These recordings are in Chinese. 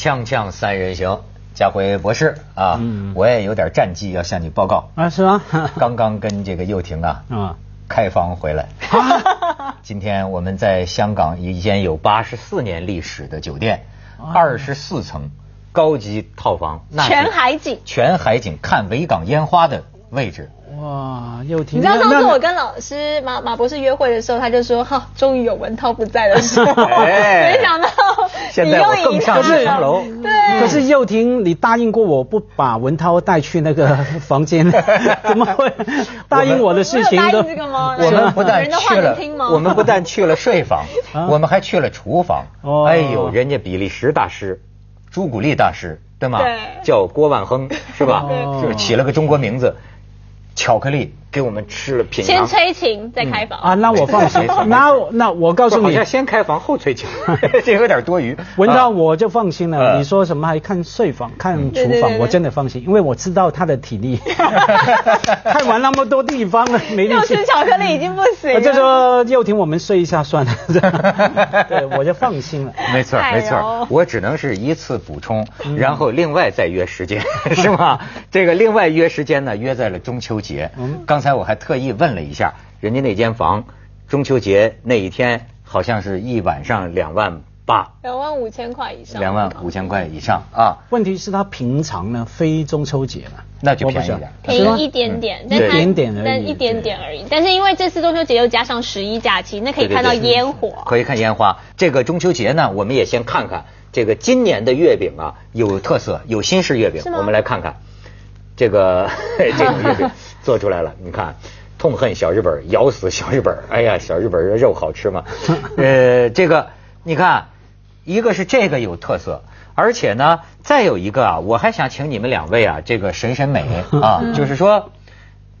锵锵三人行，家辉博士啊，我也有点战绩要向你报告啊，是吗？刚刚跟这个幼婷啊，啊，开房回来。今天我们在香港一间有八十四年历史的酒店，二十四层高级套房，全海景，全海景看维港烟花的位置。哇，又听。你知道上次我跟老师马马博士约会的时候，他就说哈，终于有文涛不在的时候，没想到现在我更上一层楼。对。可是又婷你答应过我不把文涛带去那个 房间，怎么会答应我的事情？答应这个吗？我们不但去了，我们不但去了睡房，我们还去了厨房。哎呦，人家比利时大师朱古力大师对吗？叫郭万亨是吧？就是起了个中国名字。巧克力给我们吃了，品先催情再开房啊，那我放心。那那我告诉你，好像先开房后催情，这有点多余。文章我就放心了。你说什么还看睡房、看厨房，我真的放心，因为我知道他的体力。看完那么多地方了，没力气。吃巧克力已经不行。我就说又听我们睡一下算了。对，我就放心了。没错没错，我只能是一次补充，然后另外再约时间，是吗？这个另外约时间呢，约在了中秋。节，刚才我还特意问了一下，人家那间房，中秋节那一天好像是一晚上两万八，两万五千块以上，两万五千块以上啊。问题是他平常呢，非中秋节嘛，那就便宜点，便宜一点点，一点点而已，但一点点而已。但是因为这次中秋节又加上十一假期，那可以看到烟火，可以看烟花。这个中秋节呢，我们也先看看这个今年的月饼啊，有特色，有新式月饼，我们来看看这个 这种月饼。做出来了，你看，痛恨小日本，咬死小日本。哎呀，小日本的肉好吃吗？呃，这个你看，一个是这个有特色，而且呢，再有一个啊，我还想请你们两位啊，这个审审美啊，就是说，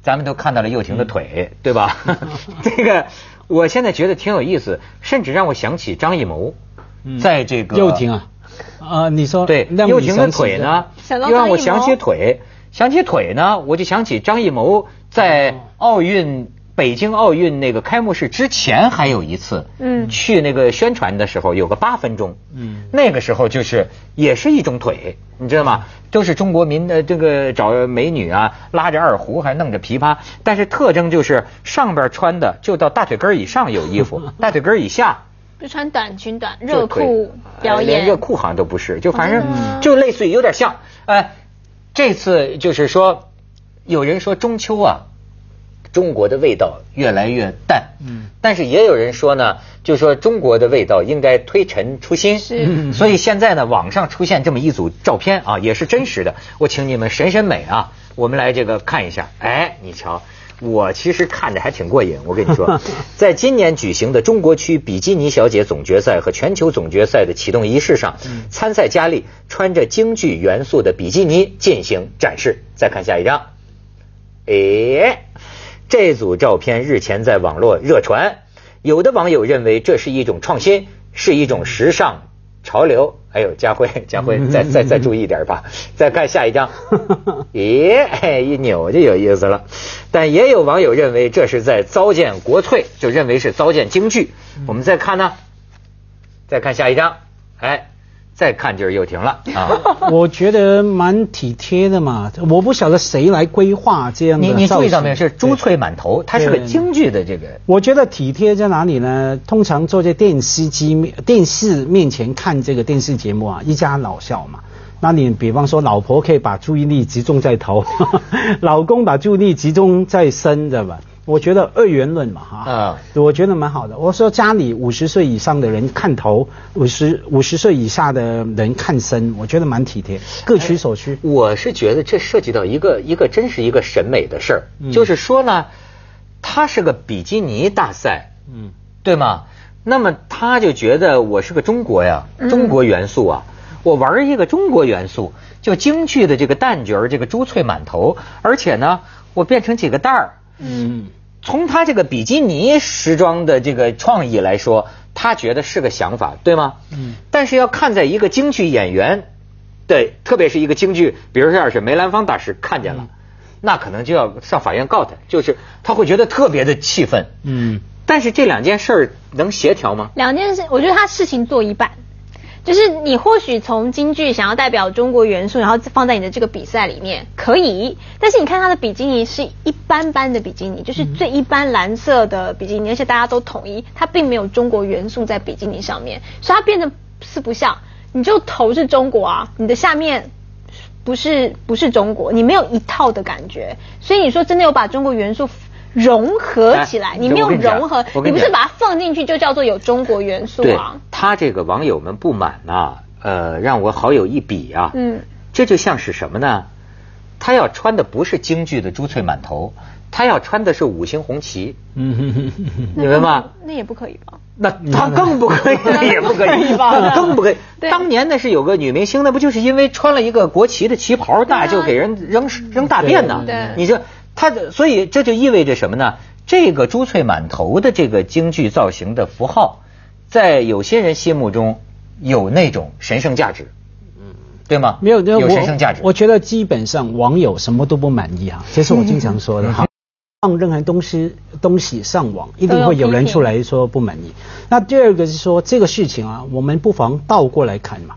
咱们都看到了幼婷的腿，对吧？这个我现在觉得挺有意思，甚至让我想起张艺谋，在这个幼婷啊，啊，你说对，幼婷的腿呢，又让我想起腿。想起腿呢，我就想起张艺谋在奥运北京奥运那个开幕式之前还有一次，嗯，去那个宣传的时候有个八分钟，嗯，那个时候就是也是一种腿，你知道吗？都是中国民的这个找美女啊，拉着二胡还弄着琵琶，但是特征就是上边穿的就到大腿根以上有衣服，大腿根以下就穿短裙短热裤表演，连热裤好像都不是，就反正就类似于有点像，哎。这次就是说，有人说中秋啊，中国的味道越来越淡。嗯，但是也有人说呢，就说中国的味道应该推陈出新。是，所以现在呢，网上出现这么一组照片啊，也是真实的。我请你们审审美啊，我们来这个看一下。哎，你瞧。我其实看着还挺过瘾，我跟你说，在今年举行的中国区比基尼小姐总决赛和全球总决赛的启动仪式上，参赛佳丽穿着京剧元素的比基尼进行展示。再看下一张，哎，这组照片日前在网络热传，有的网友认为这是一种创新，是一种时尚。潮流，哎呦，佳慧，佳慧，再再再注意点吧。再看下一张，咦，一扭就有意思了。但也有网友认为这是在糟践国粹，就认为是糟践京剧。我们再看呢，再看下一张，哎。再看就是又停了啊！我觉得蛮体贴的嘛，我不晓得谁来规划这样的。你你注意到没有？是珠翠满头，它是个京剧的这个。我觉得体贴在哪里呢？通常坐在电视机面电视面前看这个电视节目啊，一家老小嘛。那你比方说，老婆可以把注意力集中在头，老公把注意力集中在身，知道吧？我觉得二元论嘛，哈，我觉得蛮好的。我说家里五十岁以上的人看头，五十五十岁以下的人看身，我觉得蛮体贴，各取所需。我是觉得这涉及到一个一个真是一个审美的事儿，就是说呢，他是个比基尼大赛，嗯，对吗？那么他就觉得我是个中国呀，中国元素啊，我玩一个中国元素，就京剧的这个旦角这个珠翠满头，而且呢，我变成几个蛋儿，嗯。从他这个比基尼时装的这个创意来说，他觉得是个想法，对吗？嗯。但是要看在一个京剧演员，对，特别是一个京剧，比如说要是梅兰芳大师看见了，那可能就要上法院告他，就是他会觉得特别的气愤。嗯。但是这两件事儿能协调吗？两件事，我觉得他事情做一半。就是你或许从京剧想要代表中国元素，然后放在你的这个比赛里面可以，但是你看它的比基尼是一般般的比基尼，就是最一般蓝色的比基尼，而且大家都统一，它并没有中国元素在比基尼上面，所以它变得四不像。你就头是中国啊，你的下面不是不是中国，你没有一套的感觉，所以你说真的有把中国元素。融合起来，你没有融合，你不是把它放进去就叫做有中国元素啊？他这个网友们不满呐，呃，让我好友一比啊，嗯，这就像是什么呢？他要穿的不是京剧的珠翠满头，他要穿的是五星红旗，嗯，明白吗？那也不可以吧？那他更不可以，那也不可以 吧？更不可以。当年那是有个女明星，那不就是因为穿了一个国旗的旗袍，那就给人扔扔大便呢？对，你说。它的，所以这就意味着什么呢？这个珠翠满头的这个京剧造型的符号，在有些人心目中有那种神圣价值，嗯，对吗？没有，有神圣价值。我觉得基本上网友什么都不满意啊，这是我经常说的哈。放任何东西东西上网，一定会有人出来说不满意。那第二个是说这个事情啊，我们不妨倒过来看嘛。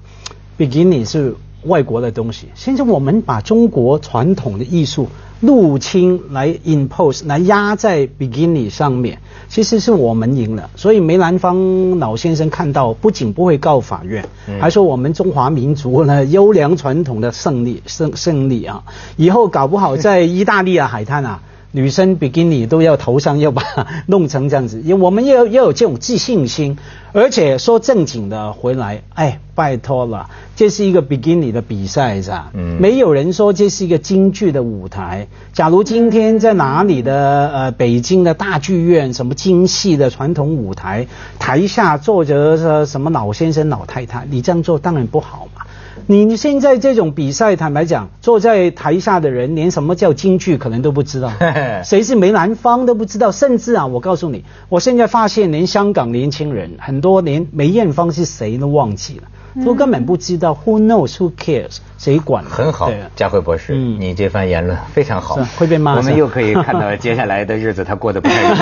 比基尼是外国的东西，现在我们把中国传统的艺术。入侵来 impose 来压在 beginning 上面，其实是我们赢了。所以梅兰芳老先生看到，不仅不会告法院，还说我们中华民族呢优良传统的胜利胜胜利啊！以后搞不好在意大利啊海滩啊。女生比基尼都要头上要把 弄成这样子，因为我们要要有这种自信心，而且说正经的回来，哎，拜托了，这是一个比基尼的比赛是吧？嗯，没有人说这是一个京剧的舞台。假如今天在哪里的呃北京的大剧院，什么京戏的传统舞台，台下坐着什么老先生老太太，你这样做当然不好嘛。你现在这种比赛，坦白讲，坐在台下的人连什么叫京剧可能都不知道，谁是梅兰芳都不知道，甚至啊，我告诉你，我现在发现连香港年轻人很多连梅艳芳是谁都忘记了。都根本不知道，Who knows? Who cares? 谁管？很好，佳慧博士，你这番言论非常好，会被骂。我们又可以看到接下来的日子他过得不太 容易。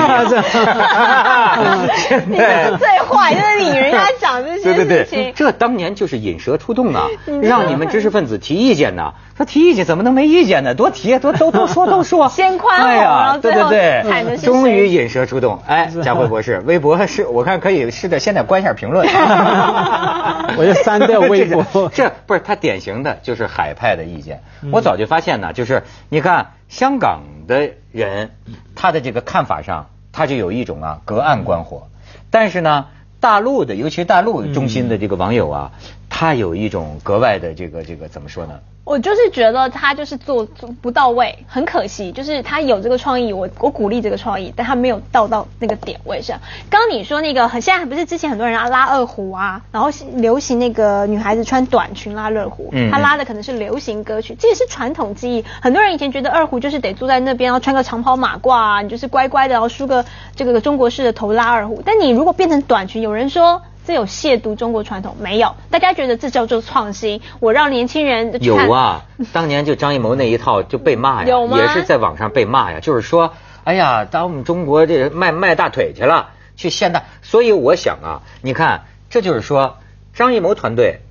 你是最坏，就是你人家讲这些事情。这当年就是引蛇出洞啊，让你们知识分子提意见呐。说提意见怎么能没意见呢？多提，多都都说都说。先宽宏，然后最后踩的终于引蛇出洞。哎，佳慧博士，微博是我看可以试着现在关一下评论。我就删掉微博。这不是他典型的就是海派的意见。我早就发现呢，就是你看香港的人，他的这个看法上，他就有一种啊隔岸观火。但是呢，大陆的，尤其是大陆中心的这个网友啊，他有一种格外的这个这个怎么说呢？我就是觉得他就是做做不到位，很可惜。就是他有这个创意，我我鼓励这个创意，但他没有到到那个点位上。刚你说那个，很现在不是之前很多人要拉二胡啊，然后流行那个女孩子穿短裙拉二胡，他拉的可能是流行歌曲，这也是传统技艺。很多人以前觉得二胡就是得坐在那边，然后穿个长袍马褂啊，你就是乖乖的，然后梳个这个中国式的头拉二胡。但你如果变成短裙，有人说。这有亵渎中国传统没有？大家觉得这叫做创新？我让年轻人有啊，当年就张艺谋那一套就被骂呀，有吗？也是在网上被骂呀，就是说，哎呀，当我们中国这卖卖大腿去了，去现代。所以我想啊，你看，这就是说，张艺谋团队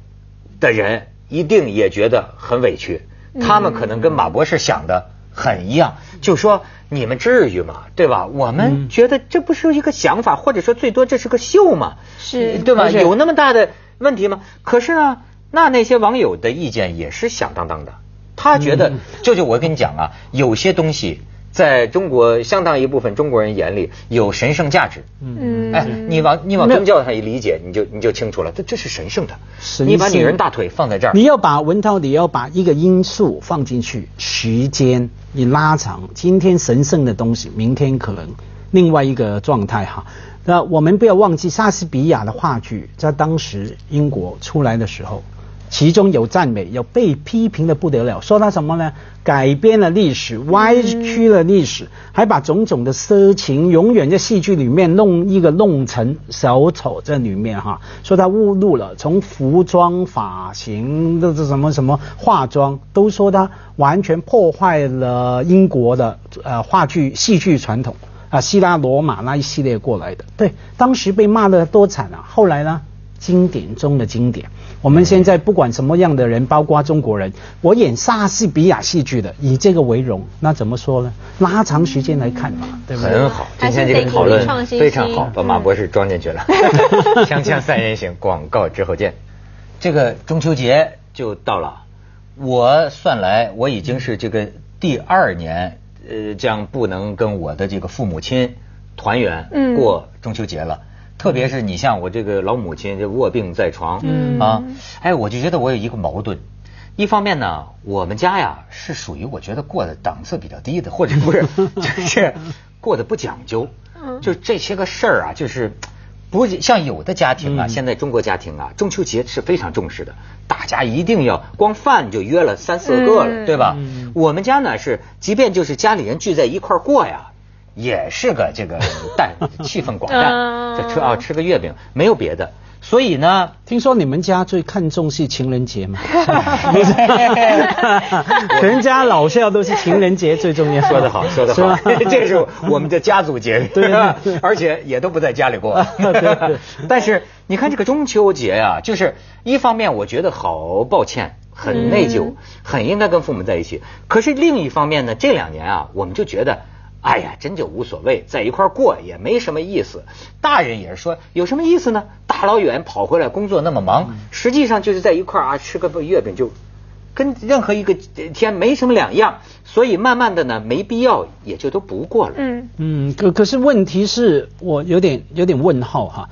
的人一定也觉得很委屈，他们可能跟马博士想的很一样，就说。你们至于吗？对吧？我们觉得这不是一个想法，或者说最多这是个秀嘛？是，对吧？有那么大的问题吗？可是呢，那那些网友的意见也是响当当的。他觉得，舅舅，我跟你讲啊，有些东西在中国相当一部分中国人眼里有神圣价值。嗯，哎，你往你往宗教上一理解，你就你就清楚了，这这是神圣的。你把女人大腿放在这儿，你要把文涛，你要把一个因素放进去，时间。你拉长今天神圣的东西，明天可能另外一个状态哈。那我们不要忘记莎士比亚的话剧，在当时英国出来的时候。其中有赞美，有被批评的不得了，说他什么呢？改编了历史，歪曲了历史，还把种种的色情永远在戏剧里面弄一个弄成小丑在里面哈，说他误入了，从服装、发型这这什么什么化妆，都说他完全破坏了英国的呃话剧戏剧传统啊，希腊罗马那一系列过来的，对，当时被骂的多惨啊，后来呢？经典中的经典。我们现在不管什么样的人，包括中国人，我演莎士比亚戏剧的，以这个为荣，那怎么说呢？拉长时间来看嘛，对不对？很好，今天这个讨论非常好，把马博士装进去了。锵锵三人行，广告之后见。这个中秋节就到了，我算来我已经是这个第二年，呃，将不能跟我的这个父母亲团圆过中秋节了。特别是你像我这个老母亲，这卧病在床啊，哎，我就觉得我有一个矛盾。一方面呢，我们家呀是属于我觉得过的档次比较低的，或者不是，就是过得不讲究。就这些个事儿啊，就是不像有的家庭啊，现在中国家庭啊，中秋节是非常重视的，大家一定要光饭就约了三四个了，对吧？我们家呢是，即便就是家里人聚在一块儿过呀。也是个这个淡气氛广淡，这吃啊吃个月饼没有别的，所以呢，听说你们家最看重是情人节嘛？全家老少都是情人节最重要。说得好，说得好，这是我们的家族节日，对吧？而且也都不在家里过。但是你看这个中秋节啊，就是一方面我觉得好抱歉，很内疚，很应该跟父母在一起。可是另一方面呢，这两年啊，我们就觉得。哎呀，真就无所谓，在一块过也没什么意思。大人也是说，有什么意思呢？大老远跑回来，工作那么忙，实际上就是在一块啊吃个月饼，就跟任何一个天没什么两样。所以慢慢的呢，没必要也就都不过了。嗯嗯，可可是问题是我有点有点问号哈。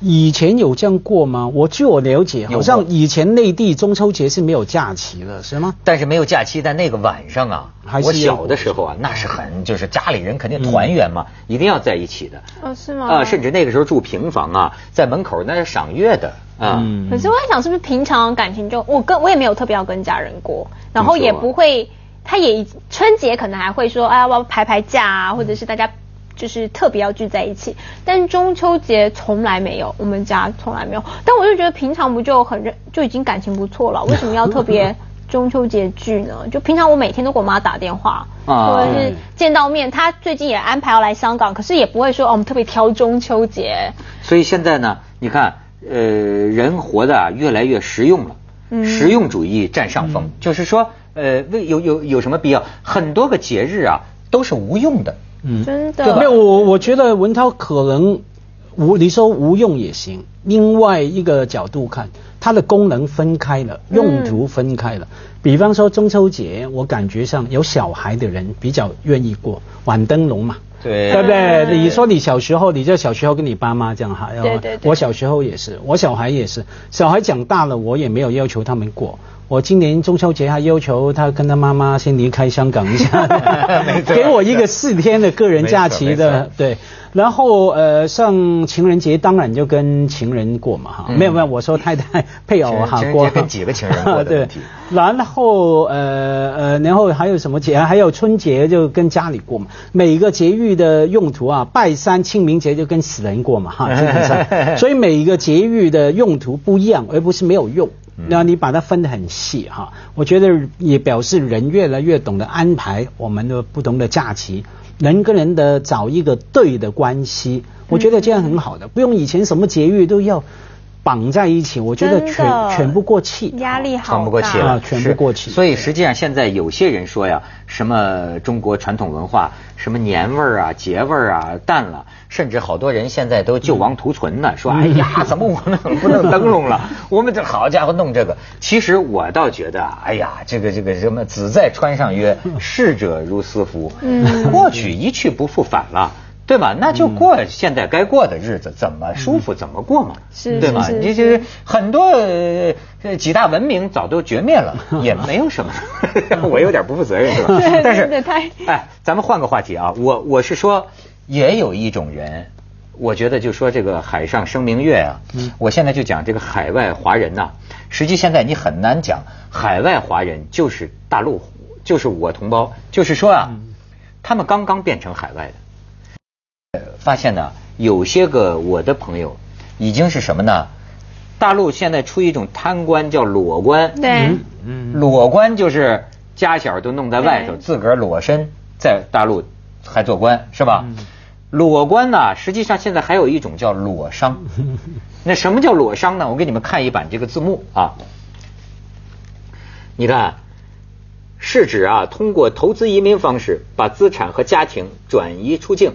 以前有这样过吗？我据我了解，好像以前内地中秋节是没有假期的，是吗？但是没有假期，但那个晚上啊，我小的时候啊，那是很就是家里人肯定团圆嘛，一定要在一起的。哦，是吗？啊，甚至那个时候住平房啊，在门口那是赏月的啊。可是我在想，是不是平常感情就我跟我也没有特别要跟家人过，然后也不会，他也春节可能还会说，哎，要不要排排假啊，或者是大家。就是特别要聚在一起，但中秋节从来没有，我们家从来没有。但我就觉得平常不就很认，就已经感情不错了，为什么要特别 中秋节聚呢？就平常我每天都给我妈打电话，或者是见到面。她最近也安排要来香港，可是也不会说哦，我们特别挑中秋节。所以现在呢，你看，呃，人活的越来越实用了，实用主义占上风。就是说，呃，为有有有什么必要？很多个节日啊，都是无用的。嗯，真的没有我，我觉得文涛可能无，你说无用也行。另外一个角度看，它的功能分开了，用途分开了。比方说中秋节，我感觉上有小孩的人比较愿意过晚灯笼嘛，对对不对？你说你小时候，你就小时候跟你爸妈这样哈，对对。我小时候也是，我小孩也是，小孩长大了，我也没有要求他们过。我今年中秋节还要求他跟他妈妈先离开香港一下，给我一个四天的个人假期的，对。然后呃，上情人节当然就跟情人过嘛哈，没有没有，我说太太配偶哈过。跟几个情人过的 问题。然后呃呃，然后还有什么节？还有春节就跟家里过嘛。每个节日的用途啊，拜山清明节就跟死人过嘛哈，基本上。所以每一个节日的用途不一样，而不是没有用。那你把它分得很细哈，我觉得也表示人越来越懂得安排我们的不同的假期，人跟人的找一个对的关系，我觉得这样很好的，不用以前什么节育都要。绑在一起，我觉得全全不过气，压力好喘不过气了，全不过气。所以实际上现在有些人说呀，什么中国传统文化，什么年味儿啊、节味儿啊淡了，甚至好多人现在都救亡图存呢，说哎呀，怎么我们不弄灯笼了？我们这好家伙弄这个。其实我倒觉得，哎呀，这个这个什么子在川上曰，逝者如斯夫。嗯，过去一去不复返了。对吧？那就过现在该过的日子，怎么舒服怎么过嘛，对吗？你这很多几大文明早都绝灭了，也没有什么。我有点不负责任是吧？但是哎，咱们换个话题啊，我我是说，也有一种人，我觉得就说这个海上生明月啊，我现在就讲这个海外华人呐，实际现在你很难讲海外华人就是大陆，就是我同胞，就是说啊，他们刚刚变成海外的。发现呢，有些个我的朋友已经是什么呢？大陆现在出一种贪官叫裸官，对，嗯，裸官就是家小都弄在外头，自个儿裸身在大陆还做官是吧？裸官呢，实际上现在还有一种叫裸商。那什么叫裸商呢？我给你们看一版这个字幕啊。你看，是指啊，通过投资移民方式把资产和家庭转移出境，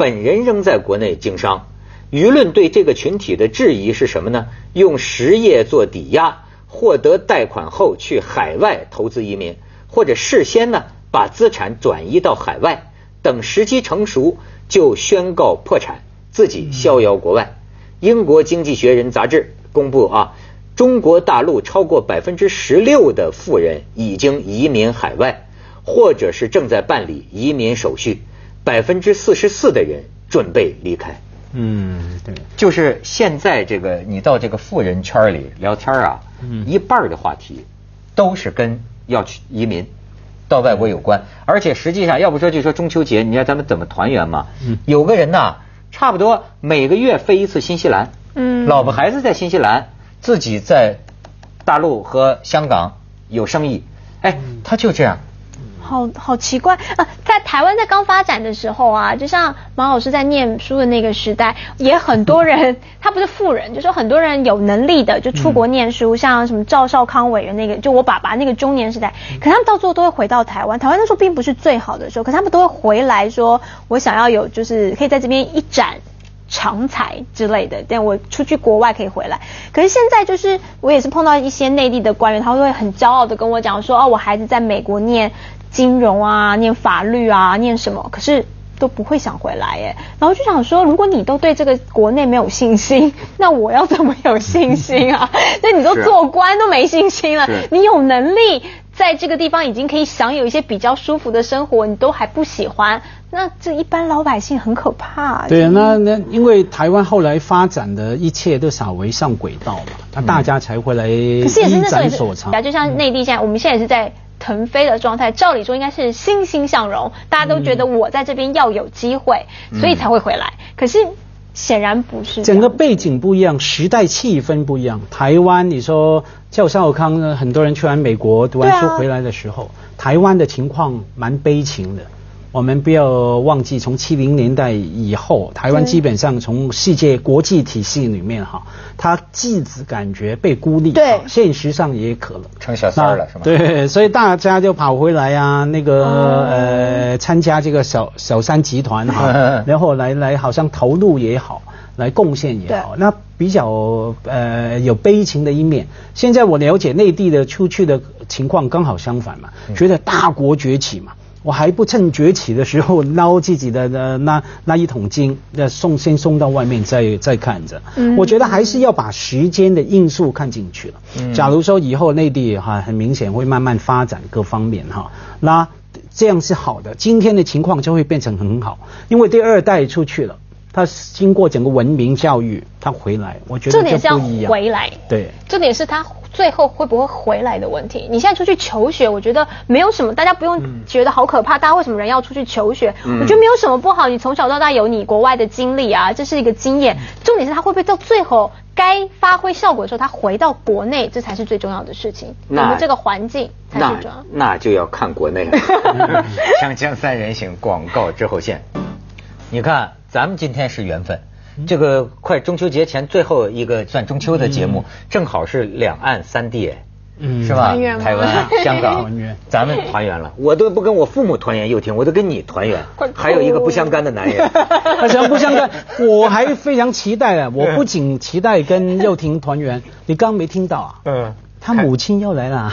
本人仍在国内经商。舆论对这个群体的质疑是什么呢？用实业做抵押，获得贷款后去海外投资移民，或者事先呢把资产转移到海外，等时机成熟就宣告破产，自己逍遥国外。英国经济学人杂志公布啊。中国大陆超过百分之十六的富人已经移民海外，或者是正在办理移民手续。百分之四十四的人准备离开。嗯，对，就是现在这个，你到这个富人圈里聊天啊，嗯一半的话题都是跟要去移民到外国有关。而且实际上，要不说就说中秋节，你看咱们怎么团圆嘛？有个人呢，差不多每个月飞一次新西兰，嗯，老婆孩子在新西兰。自己在大陆和香港有生意，哎，他就这样，好好奇怪啊！在台湾在刚发展的时候啊，就像马老师在念书的那个时代，也很多人他不是富人，就是很多人有能力的就出国念书，像什么赵少康委员那个，就我爸爸那个中年时代，可他们到最后都会回到台湾。台湾那时候并不是最好的时候，可他们都会回来说，我想要有就是可以在这边一展。长才之类的，但我出去国外可以回来。可是现在就是我也是碰到一些内地的官员，他会很骄傲的跟我讲说，哦，我孩子在美国念金融啊，念法律啊，念什么，可是都不会想回来耶。然后就想说，如果你都对这个国内没有信心，那我要怎么有信心啊？那你都做官都没信心了，你有能力。在这个地方已经可以享有一些比较舒服的生活，你都还不喜欢，那这一般老百姓很可怕。对啊，那那因为台湾后来发展的一切都稍微上轨道嘛，那大家才会来一展所长。就像内地现在，我们现在也是在腾飞的状态，照理说应该是欣欣向荣，大家都觉得我在这边要有机会，所以才会回来。可是。显然不是，整个背景不一样，时代气氛不一样。台湾，你说赵少康呢？很多人去完美国读完书回来的时候，台湾的情况蛮悲情的。我们不要忘记，从七零年代以后，台湾基本上从世界国际体系里面哈，他既子感觉被孤立，对，现实上也可能，成小三了是吗？对，所以大家就跑回来啊，那个呃，参加这个小小三集团哈，然后来来好像投入也好，来贡献也好，那比较呃有悲情的一面。现在我了解内地的出去的情况刚好相反嘛，觉得大国崛起嘛。我还不趁崛起的时候捞自己的那那那一桶金，那送先送到外面再再看着。我觉得还是要把时间的因素看进去了。假如说以后内地哈很明显会慢慢发展各方面哈，那这样是好的。今天的情况就会变成很好，因为第二代出去了。他经过整个文明教育，他回来，我觉得这不一样。回来，对，重点是他最后会不会回来的问题。你现在出去求学，我觉得没有什么，大家不用觉得好可怕。大家为什么人要出去求学？我觉得没有什么不好。你从小到大有你国外的经历啊，这是一个经验。重点是他会不会到最后该发挥效果的时候，他回到国内，这才是最重要的事情。我们这个环境才是重要。那就要看国内了。锵锵三人行广告之后见。你看。咱们今天是缘分，这个快中秋节前最后一个算中秋的节目，正好是两岸三地，嗯，是吧？台湾、香港，咱们团圆了。我都不跟我父母团圆，又听我都跟你团圆，还有一个不相干的男人，他想不相干，我还非常期待啊！我不仅期待跟又婷团圆，你刚没听到啊？嗯。他母亲又来了，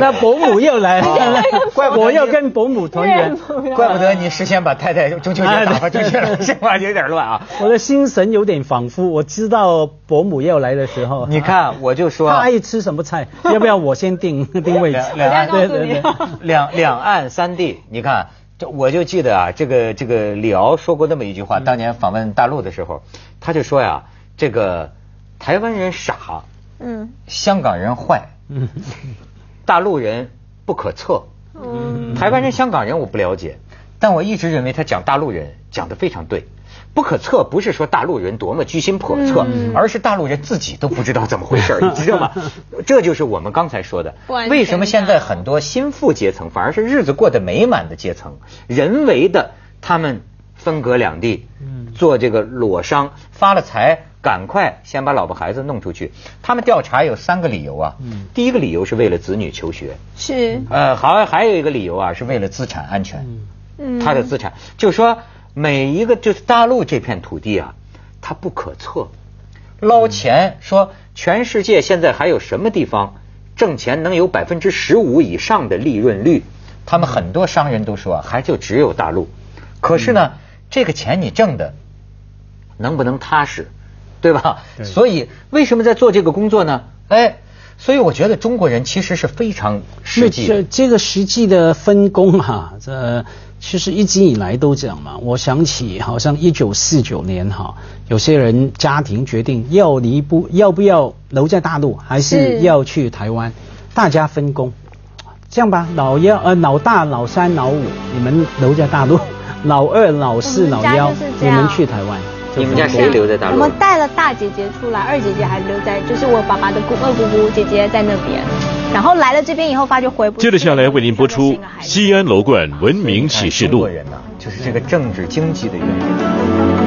那伯母又来了，怪我要跟伯母团圆，怪不得你事先把太太中秋节打发出去了，这话有点乱啊。我的心神有点恍惚，我知道伯母要来的时候。你看，我就说。他爱吃什么菜，要不要我先定定位。置？两岸对对对，两两岸三地，你看，这我就记得啊，这个这个李敖说过那么一句话，当年访问大陆的时候，他就说呀，这个台湾人傻。嗯，香港人坏，嗯，大陆人不可测，嗯，台湾人、香港人我不了解，但我一直认为他讲大陆人讲的非常对，不可测不是说大陆人多么居心叵测，而是大陆人自己都不知道怎么回事，你知道吗？这就是我们刚才说的，为什么现在很多新富阶层反而是日子过得美满的阶层，人为的他们分隔两地，做这个裸商，发了财，赶快先把老婆孩子弄出去。他们调查有三个理由啊，第一个理由是为了子女求学，是，呃，好，还有一个理由啊，是为了资产安全，嗯，他的资产，就是说每一个就是大陆这片土地啊，它不可测，捞钱说全世界现在还有什么地方挣钱能有百分之十五以上的利润率？他们很多商人都说，还就只有大陆。可是呢，这个钱你挣的能不能踏实，对吧？所以为什么在做这个工作呢？哎，所以我觉得中国人其实是非常实际。这这个实际的分工哈，这其实一直以来都这样嘛。我想起好像一九四九年哈，有些人家庭决定要离不要不要留在大陆，还是要去台湾，大家分工。这样吧，老幺呃老大老三老五，你们留在大陆。老二、老四、老幺，你们去台湾。你们家谁留在大陆？我们带了大姐姐出来，二姐姐还留在，就是我爸爸的姑二姑姑姐姐在那边。然后来了这边以后，发觉回不。接着下来为您播出《西安楼冠文明启示录》。就是这个政治经济的原因。